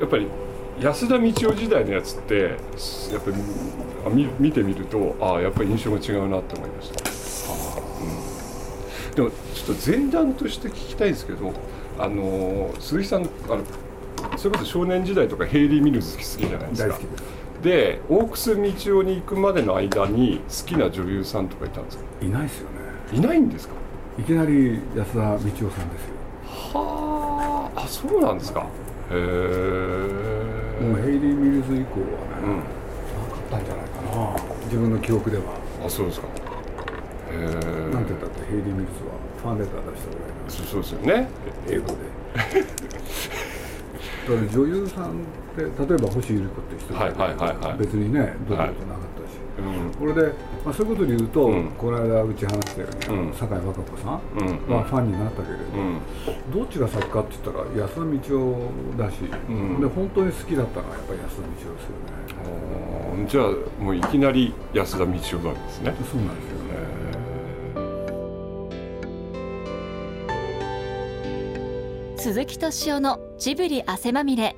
やっぱり安田道夫時代のやつってやっぱりあ見見てみるとああやっぱり印象が違うなって思いました、うん、でもちょっと前段として聞きたいんですけどあの鈴木さんあのそれこそ少年時代とかヘイリー・ミルズ好きじゃないですか。大好きで大楠道夫に行くまでの間に好きな女優さんとかいたんですか？いないですよね。いないんですか？いきなり安田道夫さんですよ。はああそうなんですかへえもうヘイリー・ミルズ以降はね、うん。なかったんじゃないかな。自分の記憶では。あそうですか。へえなんて言ったってヘイリー・ミルズはファンレター出したぐらいそうですよね。英語で だから女優さんって例えば星由里子って人はいはいはいはい。別にねどうい。うことなかったし、うん。これで、まあ、そういうことで言うと、うん。この間うち話したように、うん。酒井和歌子さん。うん。はファンになったけれど、うん。どっちが先かって言ったら安田道夫だし、うん。で本当に好きだったのはやっぱり安田道夫ですよね。じゃあもういきなり安田道夫なんですね。そうなんです鈴木敏夫のジブリ汗まみれ。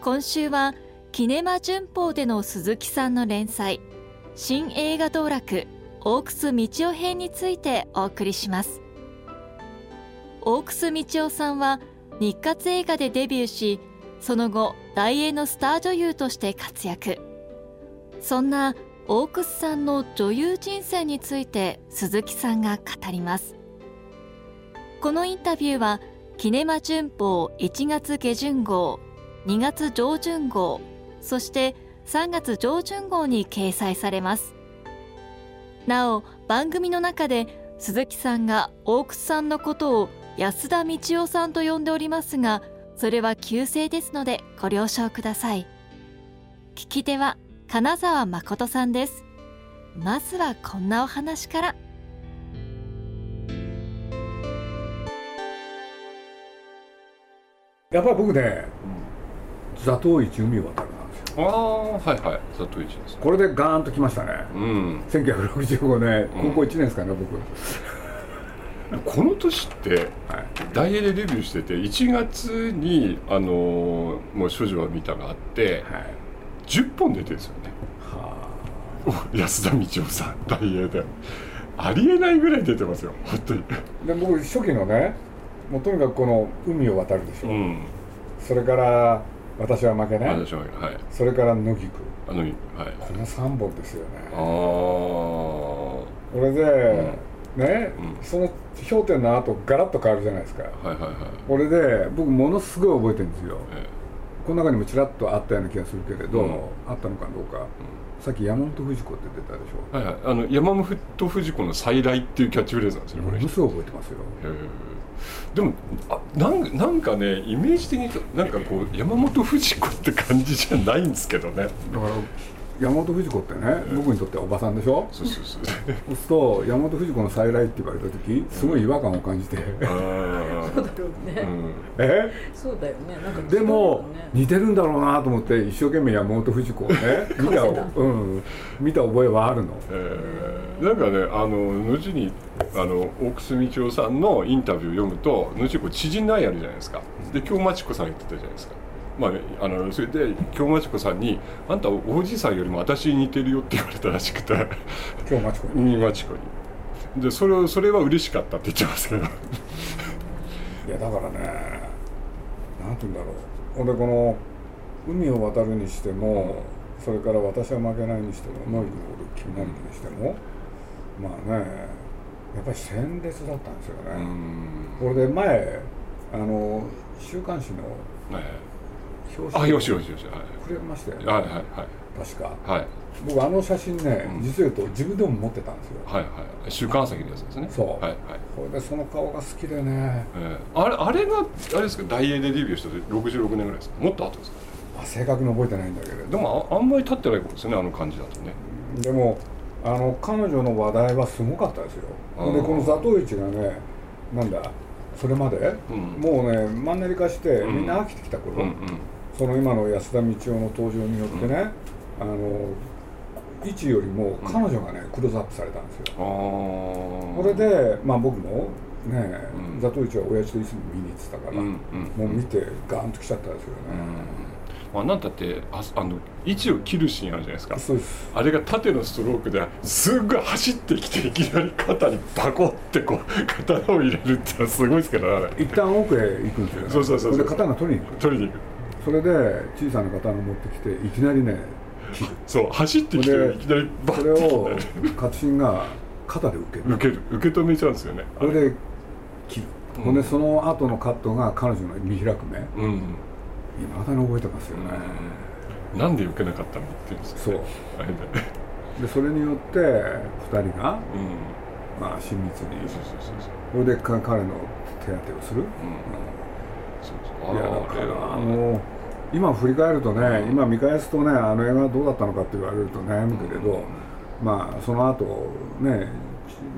今週はキネマ旬報での鈴木さんの連載新映画道楽大楠道夫編についてお送りします。大楠道夫さんは日活映画でデビューしその後大英のスター女優として活躍。そんな大楠さんの女優人生について鈴木さんが語ります。このインタビューはキネマ旬報1月下旬号2月上旬号そして3月上旬号に掲載されます。なお番組の中で鈴木さんが大楠さんのことを安田道夫さんと呼んでおりますがそれは旧姓ですのでご了承ください。聞き手は金沢誠さんです。まずはこんなお話から。やっぱり僕ね座頭市海渡るなんですよ。ああはいはい。佐藤一です。これでガーンときましたね。うん。1965年。うん。高校1年ですかね、僕。この年ってはい。大英でデビューしてて1月にあのーもう処女は見たがあってはい。10本出てるんですよね。はお 安田道夫さん大英で。ありえないぐらい出てますよ本当に。あで僕初期のねもうとにかくこの海を渡るでしょ、うん。それから私は負けない。私ははい。それから野菊あのはい。この3本ですよああねこれで、ね、うん。その氷点の後ガラッと変わるじゃないですか。はいはいはい。これで僕ものすごい覚えてるんですよ。えこの中にもちらっとあったような気がするけれど、うん。あったのかどうか、さっき山本富士子って出たでしょ。えはいはい。あの山本富士子の再来っていうキャッチフレーズなんですねこれ。ものすごい覚えてますよ。でもあなんなんかねイメージ的になんかこう山本富士子って感じじゃないんですけどね。だから山本富士子ってね、僕にとってはおばさんでしょ？そうそうそう。そうすると山本富士子の再来って言われた時すごい違和感を感じて、あそうだろうーね、え？そうだよね。なんかでも似てるんだろうなと思って一生懸命山本富士子をね 見た,、うん、見た覚えはあるの？えー。なんかねあの後にあの大楠道夫さんのインタビューを読むと後にこう知人の愛あるじゃないですか。で京町子さん言ってたじゃないですかまあね、あのそれで京町子さんに「あんたおじいさんよりも私に似てるよ」って言われたらしくて。今日町子に。京町子に。でそれをそれは嬉しかったって言ってますけど。いやだからねなんて言うんだろう。ほんでこの海を渡るにしてもそれから私は負けないにしてもノイズのこと君なりにしてもまあねやっぱり鮮烈だったんですようね、ん。これで前あの週刊誌のはい表あよしよしよしはい。くれましたよね、はいはいはい。確か。はい。僕あの写真ね、うん。実を言うと自分でも持ってたんですよ。はいはい週刊朝日のやつですね。そう。はいはい。これでその顔が好きでね。えーあれあれがあれですか？大英でデビューした66年ぐらいですか？もっと後ですか？あ正確に覚えてないんだけれど。でもああんまり経ってない頃ですねあの感じだとね。でもあの彼女の話題はすごかったですよ。でこの座頭市がねなんだそれまで、うん。もうねマンネリ化してうん。みんな飽きてきた頃、うんうんその今の安田道夫の登場によってね、あの位置よりも彼女がねクローズアップされたんですよ、これで、まあ、僕もえ、うん。ザトウイチは親父といつも見に行ってたから、うんうんもう見てガーンと来ちゃったんですよね、まあなんたってああの位置を切るシーンあるじゃないですか。そうです。あれが縦のストロークですっごい走ってきていきなり肩にバコってこう刀を入れるってのはすごいですけどね一旦奥へ行くんですよね。そうそうそうそう。れで刀取りに行く。取りに行くそれで小さな刀持ってきていきなりねそう走ってきてでいきなりバそれを勝新が肩で受ける。受ける。受け止めちゃうんですよね。それで切る、うん。ほんでその後のカットが彼女の見開く目。うん。いまだに覚えてますよね、なんで受けなかったのって言うんですそう。よねあれで。でそれによって2人が、うん。まあ、親密に。そうそうそうそう。それでか彼の手当てをする、そうそういやだあの今振り返るとね、今見返すとねあの映画はどうだったのかって言われると悩むけれど、まあその後ね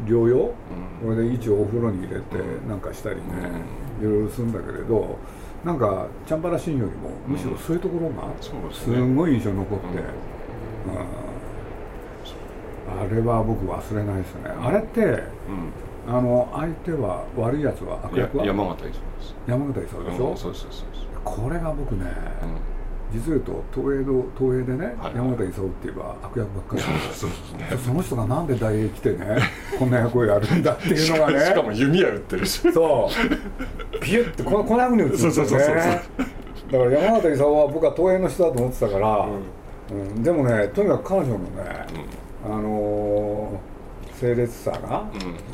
療養、これで位置をお風呂に入れてなんかしたりね、いろいろするんだけれどなんかチャンバラシーンよりもむしろそういうところがすごい印象に残って、うん。あれは僕忘れないですね。あれってうんあの相手は悪いやつは悪や役は？山形です。山形勲でしょ、うんそうですそうです。これが僕ね、うん。実を言うと東映の東映でね、はい山形勲って言えば悪役ばっかり。そうですね。その人がなんで大映来てねこんな役をやるんだっていうのがね。しかも弓矢撃ってるし。そう。ピュッてこのこんなふうに映るんですよね。そうそうそうそうだから山形勲は僕は東映の人だと思ってたから、うん。でもねとにかく彼女のね、あのー清烈さが、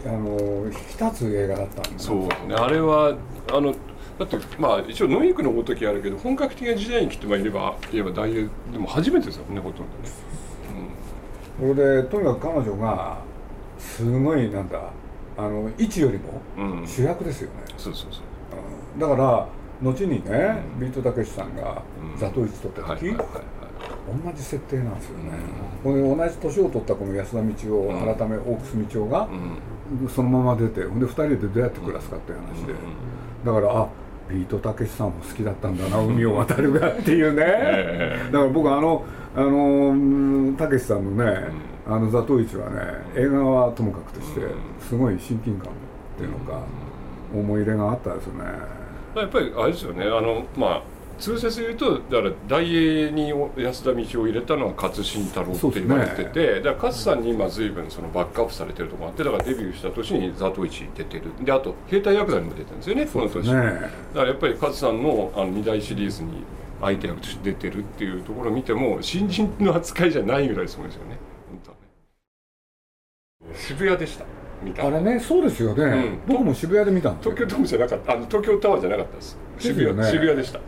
あのー引き立つ映画だったんですそうね。あれはあのだってまあ一応ノイークのごときあるけど本格的な時代に来てまいれば言えば大英でも初めてですよねほとんどね。それでとにかく彼女がすごいなんだあの位置よりもうん、うん、主役ですよね、そうそうそう。うん。だから後にね、ビートたけしさんがうん。座頭市取った時、はいはいはい同じ設定なんですよね、これ同じ年を取ったこの安田道夫、うん改め大楠道夫がうん。そのまま出てほんで2人でどうやって暮らすかっていう話で、だからあビートたけしさんも好きだったんだな海を渡るがっていうね、ええ。だから僕あのたけしさんのね、あの座頭市はね映画はともかくとしてすごい親近感っていうのか、思い入れがあったですよね。やっぱりあれですよね。あのまあ通説言うとだから大英に安田道を入れたのは勝新太郎って言われてて、だから勝さんに今随分そのバックアップされてるところがあってだからデビューした年に座頭市に出てる。であと兵隊ヤクザにも出てるんですよねこの年、ねだからやっぱり勝さんのあの2大シリーズに相手役として出てるっていうところを見ても新人の扱いじゃないぐらいすごいですよね。本当はね。渋谷でした。あれねそうですよね、ん。僕も渋谷で見たん東京ドームじゃなかった。あの東京タワーじゃなかったです。渋谷渋谷でした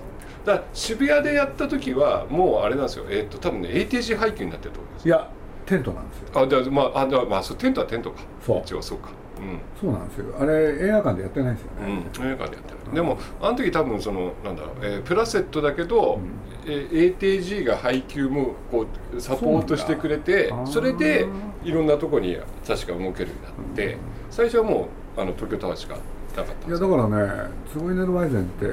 だから渋谷でやった時はもうあれなんですよ。えっ、と多分ね ATC 配給になってると思いますいやテントなんですよ。あでまああでまあそうテントはテントか。そう。一応そうか。うん。そうなんですよ。あれ映画館でやってないんですよね、うん、映画館でやってる。でもあの時多分そのなんだろう、えープラセットだけど、えー ATG が配給もこうサポートしてくれてそれでいろんなとこに確か動けるようになって、最初はもうあの東京タワーしかなかったんいやだからねツゴイネル・ワイゼンって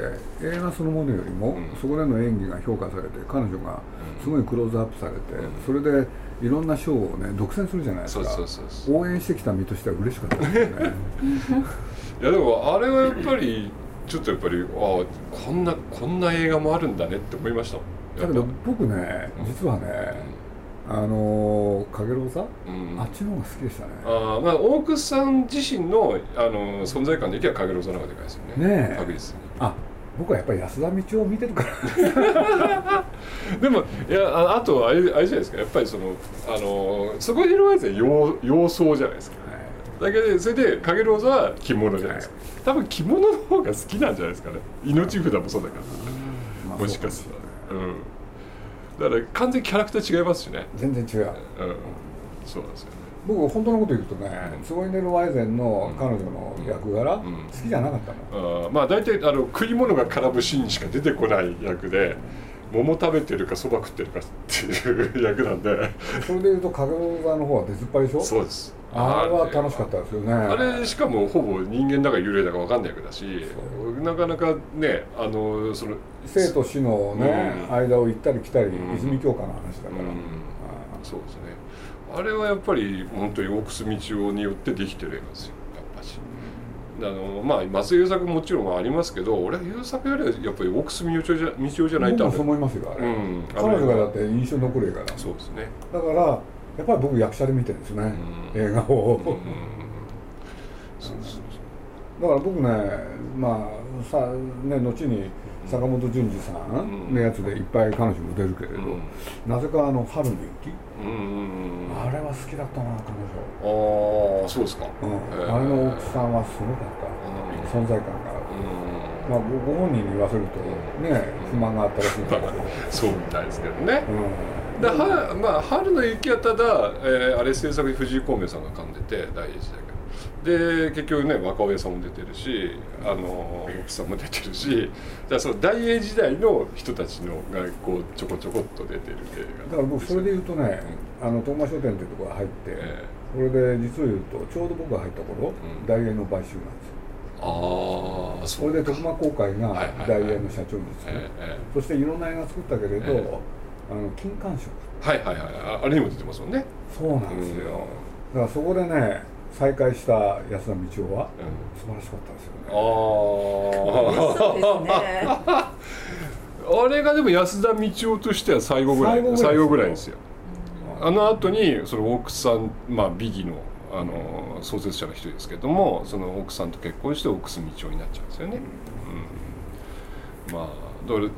映画そのものよりも、うん。そこでの演技が評価されて彼女がすごいクローズアップされて、それでいろんな賞をね独占するじゃないですか。応援してきた身としては嬉しかったですよね。いやでもあれはやっぱりちょっとやっぱりああこんなこんな映画もあるんだねって思いましただけど僕ね実はね、あのー、影ロ座、うん。あっちの方が好きでしたね。あーまあ大楠さん自身のあの存在感でいけば影ロザの方がでかいですよね。ねえ。確実にあ僕はやっぱり安田道夫を見てるから。でもいやああとあれあれじゃないですかやっぱりそのあのそこにいるやつは洋洋装じゃないですか。だけでそれで影ローザは着物じゃないですか、多分着物の方が好きなんじゃないですかね。命札もそうだから、まあもしかしたらうんだから完全にキャラクター違いますしね。全然違う。うん。そうなんですよね。僕本当のこと言うとね、ツゴイネル・ワイゼンの彼女の役柄、ん。好きじゃなかったの、あーまあ大体あの食い物が絡むシーンしか出てこない役で桃食べてるかそば食ってるかっていう役なんで。それでいうと影ロ座の方は出ずっぱりでしょ？そうです。あれは楽しかったですよね。あれしかもほぼ人間だか幽霊だか分かんない役だしなかなかねあのその生と死のね、うん。間を行ったり来たり、うん。泉鏡花の話だから、うん。そうですね。あれはやっぱり本当に大楠道夫によってできてる映画ですよあのまあ松井優作ももちろんありますけど俺は優作よりはやっぱり大楠道夫じゃ道夫じゃないと僕もそう思いますよあれ、うん彼女がだって印象に残る映画だそうですね。だからやっぱり僕役者で見てるんですね、うん。映画を、うん。そうそう。だから僕ねまあさね後に坂本淳二さんのやつでいっぱい彼女も出るけれど、うん。なぜかあの「春の雪。うんうんうん」あれは好きだったな彼ああそうですか。女、うん。あれの奥さんはすごかった、存在感があるうん。まあごご本人に言わせるとね不満があったらしいんだけど、そうみたいですけどね。うん。ではまあ春の雪はただ、えーあれ制作に藤井孔明さんが噛んでて第一時代からで結局ね若尾さんも出てるしあの奥さんも出てるしだからその大英時代の人たちのがこうちょこちょこっと出てる映画だから僕それで言うとね、あの東間書店っていうところが入って、えこれで実を言うとちょうど僕が入った頃、ん。大英の買収なんですよ。ああそれで徳間公会がはいはいはい。大英の社長にですね、えええ。そしていろんな映画作ったけれど、ええ。あの金環食。えはいはいはい。ああれにも出てますもんね。そうなんですよ、だからそこでね再会した安田道夫はうん。素晴らしかったですよね。あそうですね。あ あれがでも安田道夫としては最後ぐらい最後ぐらいですよ。最後ぐらいですよ。あの後にその奥さんまあ美義のあの創設者の一人ですけどもその奥さんと結婚して奥須道夫になっちゃうんですよね、うん、まあだから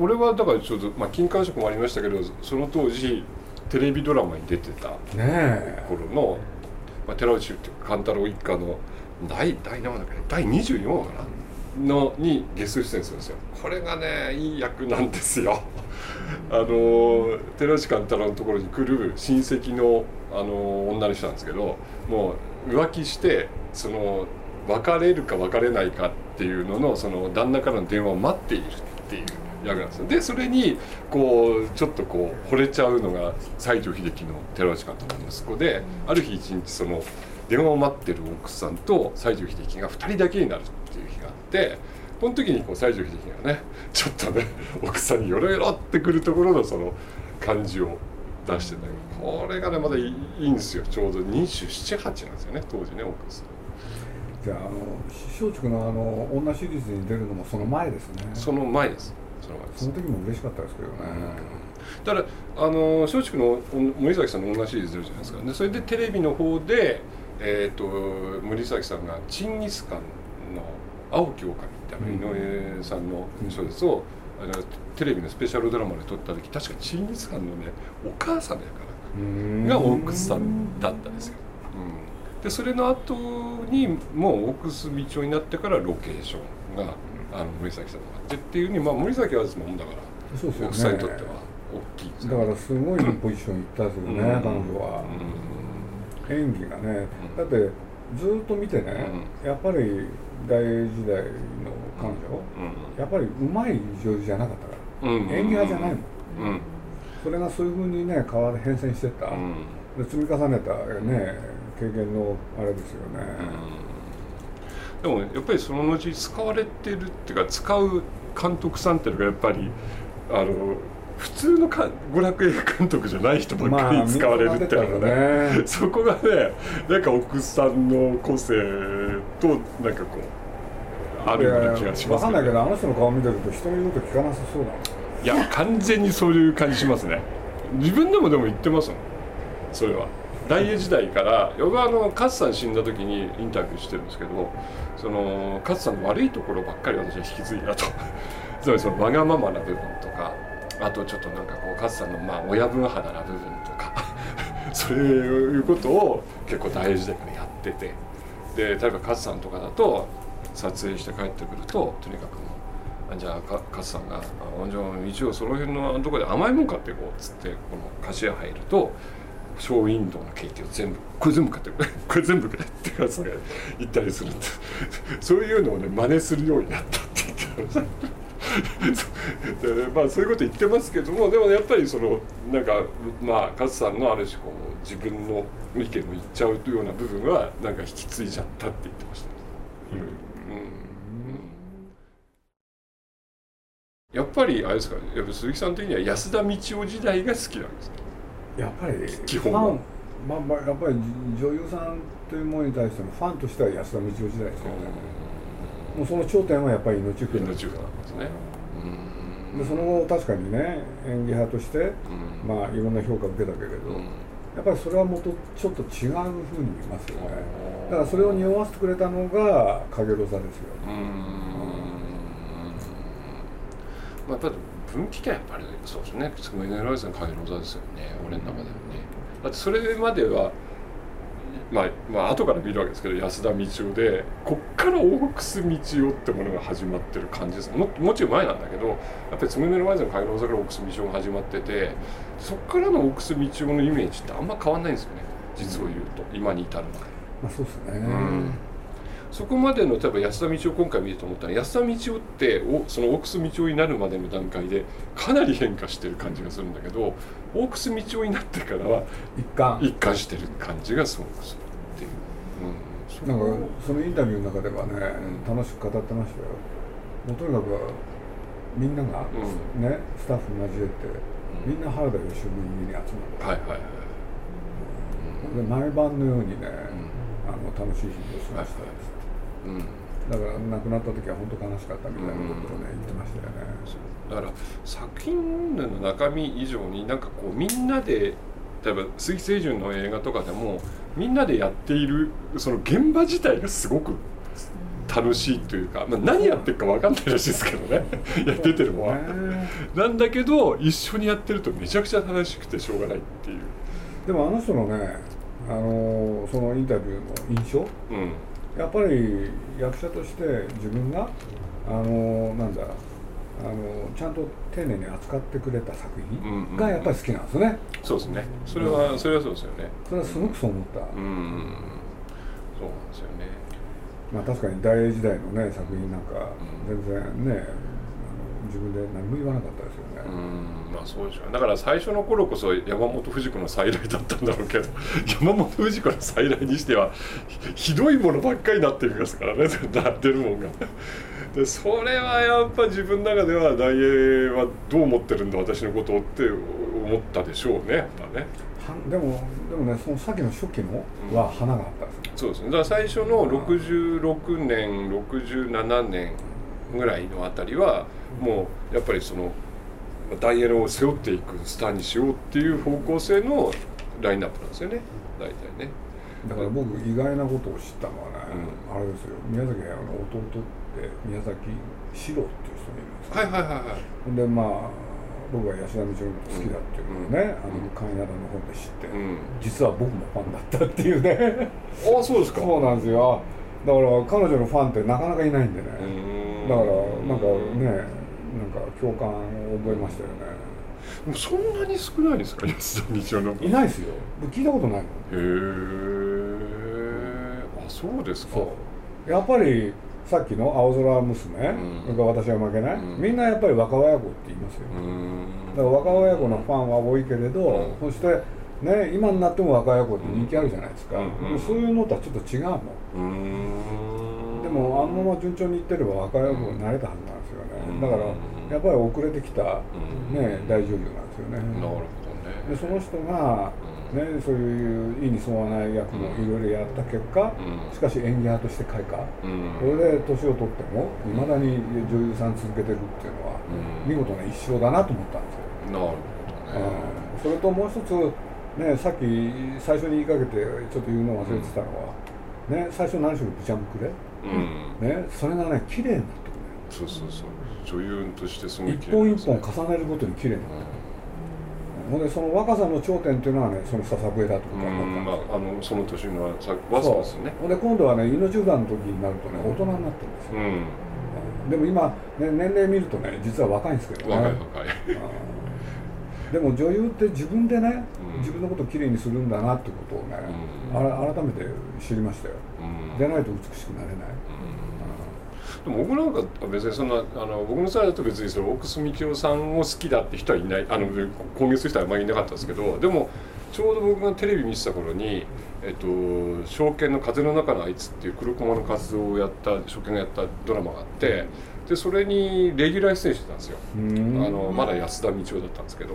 俺はだからちょっと、まあ、金環食もありましたけどその当時テレビドラマに出てた頃の、まあ、寺内勘太郎一家の第第何話だっけ？第24話かな？のにゲスト出演するんですよ。これがねいい役なんですよ。あの寺内勘太郎のところに来る親戚のあの女の人なんですけどもう浮気してその別れるか別れないかっていうののその旦那からの電話を待っているっていう。役なんですよ。でそれにこうちょっとこう惚れちゃうのが西城秀樹の寺内監督の息子である日一日その電話を待ってる奥さんと西城秀樹が2人だけになるっていう日があってこの時にこう西城秀樹がねちょっとね奥さんによろよろってくるところのその感じを出してたこれがねまだいいんですよ。ちょうど278なんですよね当時ね奥さん。じゃああの松竹のあの女シリーズに出るのもその前ですね。その前です。その前です。その時も嬉しかったですけどね、だからあの松竹の森崎さんの女シリーズ出るじゃないですか。でそれでテレビの方で、えー、と森崎さんがチンギスカンの青き狼ってあの井上さんの小説を、あのテレビのスペシャルドラマで撮った時確かチンギスカンのねお母さんやからうん。が奥さんだったんですよ。うん、でそれの後にもう奥須道夫になってからロケーションがあの森崎さんが。あってっていうふうに、まあ、森崎はですもんだからそうですよね。奥さんにとっては大きいだからすごいポジション行ったですよね、うん。彼女は、演技がね。だってずっと見てね、やっぱり大英時代の彼女、やっぱりうまい女優じゃなかったから、うん。うん演技派じゃないもん。うん。それがそういうふうにね変わる変遷してった、うん。で積み重ねたね経験のあれですよね、でもやっぱりその後使われてるっていうか使う監督さんっていうのがやっぱりあの普通のか娯楽映画監督じゃない人ばっかり使われるっていうのがね,、まあね。そこがねなんか奥さんの個性となんかこうあるような気がします分かんないけどあの人の顔見てると人の言うこと聞かなさそうだいや完全にそういう感じしますね。自分でもでも言ってますもん。それは大英時代から僕はあの勝さん死んだ時にインタビューしてるんですけどその勝さんの悪いところばっかり私は引き継いだと。つまりそのわがままな部分とかあとちょっとなんかこう勝さんのまあ親分肌な部分とか そういうことを結構大英時代からやってて。で例えば勝さんとかだと撮影して帰ってくるととにかくもうじゃあ勝さんが「あじゃあ一応その辺のとこで甘いもん買っていこう」っつってこの菓子屋入るとショーウィンドウのケーキを全部「これ全部買ってくれ これ全部くれ」って勝さんが言ったりするんで そういうのをね真似するようになったって言ってました。そ うでまあそういうこと言ってますけどもでもやっぱりそのなんかまあ勝さんのある種こう自分の意見を言っちゃうというような部分はなんか引き継いじゃったって言ってました、いろいろ。うん。やっぱりあれですかやっぱ鈴木さん的には安田道夫時代が好きなんですか？やっぱり基本は。ファンまあまあやっぱり女優さんというものに対してのファンとしては安田道夫時代ですよね、もうその頂点はやっぱり命命中中華なんですね。うん。でその後確かにね演技派として、うん。まあいろんな評価を受けたけれど、うん。やっぱりそれはもっとちょっと違うふうに見ますよね。だからそれを匂わせてくれたのが影ロ座ですようーん。まあ、分岐点はやっぱりそうですね。つむねライズの影の座ですよね。俺の中ではね。だってそれまではまあまあ後から見るわけですけど安田道夫でこっからオークス道夫ってものが始まってる感じです。ももちろん前なんだけどやっぱりつむねライズの影の座からオークス道夫が始まっててそっからのオークス道夫のイメージってあんま変わんないんですよね。実を言うと。今に至るまで。まあそうですね、うんそこまでの例えば安田道夫今回見ると思ったら安田道夫っておそのオークス道夫になるまでの段階でかなり変化してる感じがするんだけどオークス道夫になってからは一貫。一貫してる感じがすごくするっていう、うん、なんかそのインタビューの中ではね、うん。楽しく語ってましたよ。もうとにかくみんなが、うねスタッフ交えてみんな原田義雄の家に集まはいはいはい、ってで毎晩のようにね、あの楽しい日々を過ごしたんです、うんうんだから亡くなった時は本当悲しかったみたいなことをね、言ってましたよね、だから作品の中身以上になんかこうみんなで例えば鈴木清純の映画とかでもみんなでやっているその現場自体がすごく楽しいというか、まあ、何やってるか分かんないらしいですけどね。いや出てるのは。ね。なんだけど一緒にやってるとめちゃくちゃ楽しくてしょうがないっていう。でもあの人のねあのそのインタビューの印象？うんやっぱり役者として自分があのなんだあのちゃんと丁寧に扱ってくれた作品がやっぱり好きなんですね、そうですね。それは、それはそうですよね。それはすごくそう思った、うん。そうなんですよね。まあ確かに大英時代のね作品なんか全然ね、自分で何も言わなかったですようね、んまあそうでしょうだから最初の頃こそ山本藤子の再来だったんだろうけど 山本藤子の再来にしてはひひどいものばっかりになってるですからね。なってるもんがでそれはやっぱ自分の中では大英はどう思ってるんだ私のことをって思ったでしょうねやっぱね。はでもでもねそのさっきの初期のは花があったんですよそうですね。だから最初の66年67年ぐらいのあたりはもうやっぱりそのダイエロを背負っていくスターにしようっていう方向性のラインナップなんですよね。大体ね。だから僕意外なことを知ったのはね、あれですよ。宮崎駿の弟って宮崎史郎っていう人がいるんですよ。はいはいはいはい。でまあ僕が安田道夫のこと好きだっていうのをね、あの神谷田の本で知って、うん。実は僕もファンだったっていうね。ああそうですか。そうなんですよ。だから彼女のファンってなかなかいないんでね、だからなんかねなんか共感を覚えましたよね。でもそんなに少ないですか？安田道夫の。へいないですよ。僕聞いたことないもん。えあそうですか。そう。やっぱりさっきの青空娘、うん。から私は負けない、うん。みんなやっぱり若親子って言いますよ、だから若親子のファンは多いけれど、うん。そしてね今になっても若親子って人気あるじゃないですか、そういうのとはちょっと違うの、もあのまま順調にいってれば若親子になれたはずなんですよね、うん。だからやっぱり遅れてきた、うん。ね、大女優なんですよね、なるほどね。でその人が、ね、そういう意に沿わない役もいろいろやった結果、うん。しかし演技派として開花、うん。それで年を取ってもいまだに女優さん続けてるっていうのは、うん。見事な一生だなと思ったんですよ、なるほどね。うん。それともう一つ、ね、さっき最初に言いかけてちょっと言うの忘れてたのは、ね、最初何しろブチャムクうん。レ、ね、それがね綺麗になってそうそうそう。女優としてすごいくる一本一本重重ねるごとに綺麗になってくる、ほんでその若さの頂点っていうのはねその笹笛だとかうん、うん、まああのその年のさワスそうですね。ほんで今度はね命中団の時になるとね大人になってるんですよ、うん。でも今、ね、年齢見るとね実は若いんですけどね。若い若い。でも女優って自分でね、うん。自分のことをきれいにするんだなってことをね、うんあら改めて知りましたよ、うん。でないと美しくなれない、でも僕なんか別にそんなあの僕の世代だと別にその奥住清さんを好きだって人はいない。あの今月の人はあまりいなかったんですけどでもちょうど僕がテレビ見てた頃に「えっと、証券の風の中のあいつ」っていう黒駒の活動をやった証券がやったドラマがあってでそれにレギュラー出演してたんですよ。うん。あのまだ安田道夫だったんですけど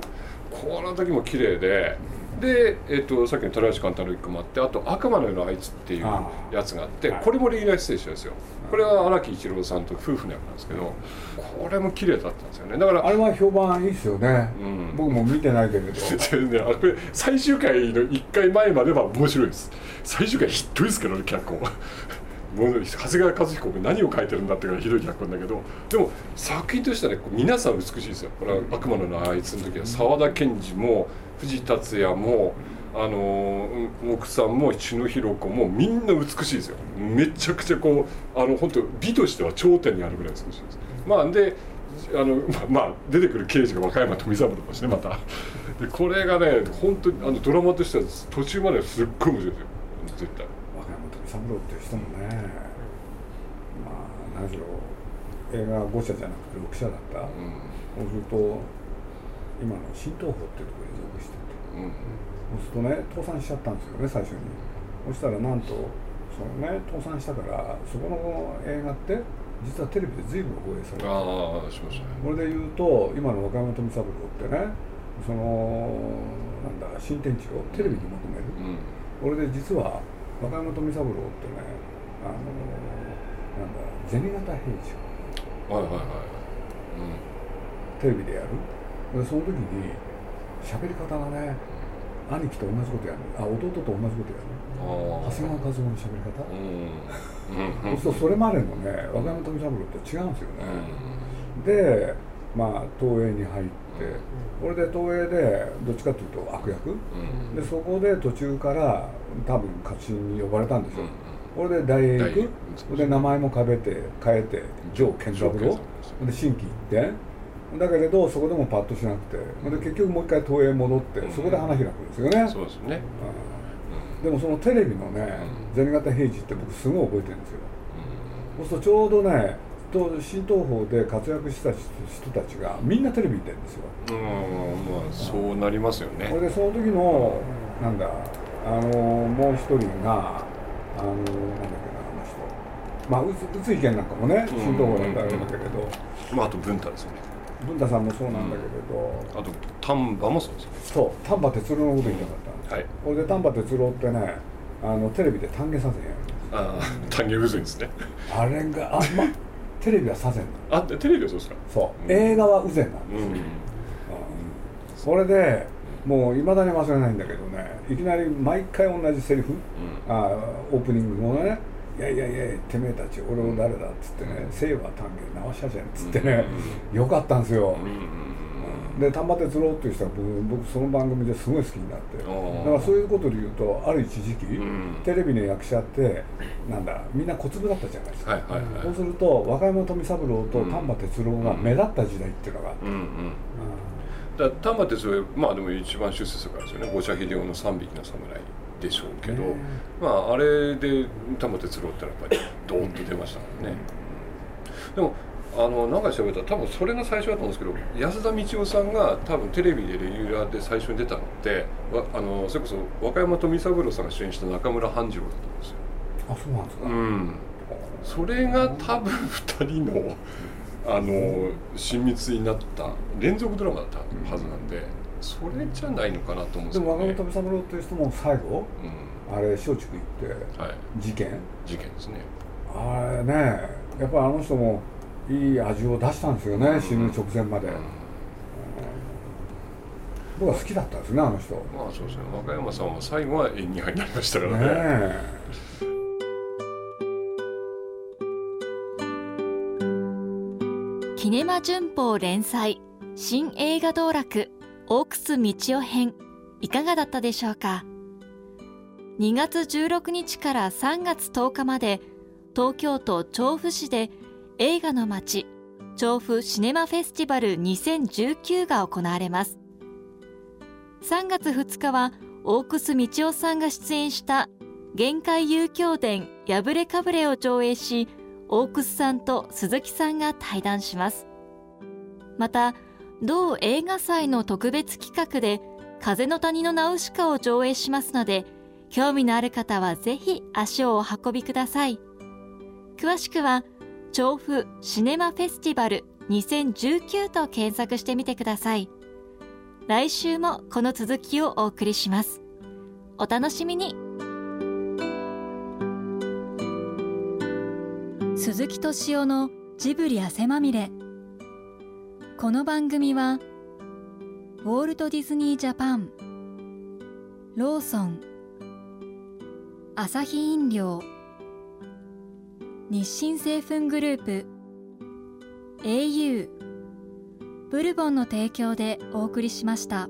この時も綺麗でで、えっとさっきの虎橋貫太郎一個もあってあと「悪魔のようなあいつ」っていうあやつがあってはい。これもレギュラー出演者ですよ。これは荒木一郎さんと夫婦の役なんですけどこれも綺麗だったんですよね。だからあれは評判いいですよね、うん。僕も見てないけれど。全然あこれ最終回の1回前までは面白いです。最終回ひどいですけどね脚本。もう長谷川和彦が何を書いてるんだっていうぐらいひどい脚本だけどでも作品としてはね皆さん美しいですよ。これは「悪魔のあいつ」の時は沢田研二も藤達也もあのー奥さんも篠弘子もみんな美しいですよ。めちゃくちゃこうあの本当美としては頂点にあるぐらい美しいです。まあであのまあ、まあ、出てくる刑事が和歌山富三郎だしねまた。でこれがね本当にあのドラマとしては途中まですっごい面白いですよ。絶対。和歌山富三郎っていう人もねまあ何しろ映画5社じゃなくて6社だった、うそうすると今の新東宝っていうところに属してて。んうん。そうするとね倒産しちゃったんですよね最初に。そしたらなんとそのね倒産したからそこの映画って実はテレビで随分放映されてああしましたね。これで言うと今の若山富三郎ってねそのなんだ新天地をテレビに求める、うん。これで実は若山富三郎ってねあのなんだ銭形平次はいはいはい。テレビでやるでその時に喋り方がね兄貴と同じことやる。あ弟と同じことやる。長谷川和夫の喋り方、うん。う んそうするとそれまでのね若山富三郎と違うんですようね、でまあ東映に入ってこれで東映でどっちかというと悪役。ん。でそこで途中から多分勝ちに呼ばれたんでしょ、う。ん。これで大英行く。それで名前も変えて変えて城健三郎。で新規行ってだけれどそこでもパッとしなくてで結局もう一回東映戻ってうん。そこで花開くんですよね、そうですね。うん。でもそのテレビのね銭形平次って僕すごい覚えてるんですよ。そうするとちょうどねと新東宝で活躍した人たちがみんなテレビ見てるんですよ。うん。まあそうなりますよね。これでその時のなんだあのもう一人があのなんだっけなあの人。まあ宇津井健なんかもね新東宝だったあれだけれど。まああと文太ですよね文太さんもそうなんだけれど、あと丹波もそうですよね。そう。丹波哲郎のこと言いたかったはい。これで丹波哲郎ってねあのテレビで丹下左遷。やるああ丹下渦ですね。あれがあまテレビは左遷なの。あテレビはそうですか。そう、うん映画は右遷なんですよ、うん。それでもういまだに忘れないんだけどねいきなり毎回同じセリフ、あオープニングもね「いやいやいやてめえたち俺を誰だ」っつってね「清和丹下縄社じゃん」っつってね、よかったんですよ、で丹波哲郎っていう人は僕僕その番組ですごい好きになって。だー。からそういうことで言うとある一時期、ん。テレビの役者ってなんだみんな小粒だったじゃないですか、そうすると若山富三郎と丹波哲郎が目立った時代っていうのがあって、だ丹波哲郎まあでも一番出世作からですよね。五社秀夫の三匹の侍でしょうけど、ねまああれで丹波哲郎ってやっぱりドーンと出ましたからね、でもあのなんか調べたら多分それが最初だと思うんですけど安田道夫さんが多分テレビでレギュラーで最初に出たのってわあのそれこそ和歌山富三郎さんが主演した中村半次郎だと思うんですよ。あそうなんですか、うん、それが多分2人のあの親密になった連続ドラマだったはずなんでそれじゃないのかなと思うんですでもけど、ね若山富三郎っていう人も最後うあれ松竹行ってんはい、事件？事件ですね。あれねやっぱりあの人もいい味を出したんですよね、死ぬ直前まで、僕は好きだったんですねあの人。ねまあそうですね。和歌山さんは最後は演技派になりましたからねえ。キネマ旬報連載新映画道楽大楠道夫編いかがだったでしょうか？2月16日から3月10日まで東京都調布市で映画の街調布シネマフェスティバル2019が行われます。3月2日は大楠道夫さんが出演した限界遊興伝破れかぶれを上映し大楠さんと鈴木さんが対談します。また同映画祭の特別企画で風の谷のナウシカを上映しますので興味のある方はぜひ足をお運びください。詳しくは調布シネマフェスティバル2019と検索してみてください。来週もこの続きをお送りします。お楽しみに。鈴木敏夫のジブリ汗まみれ。この番組はウォールト・ディズニー・ジャパンローソンアサヒ飲料日清製粉グループ au ブルボンの提供でお送りしました。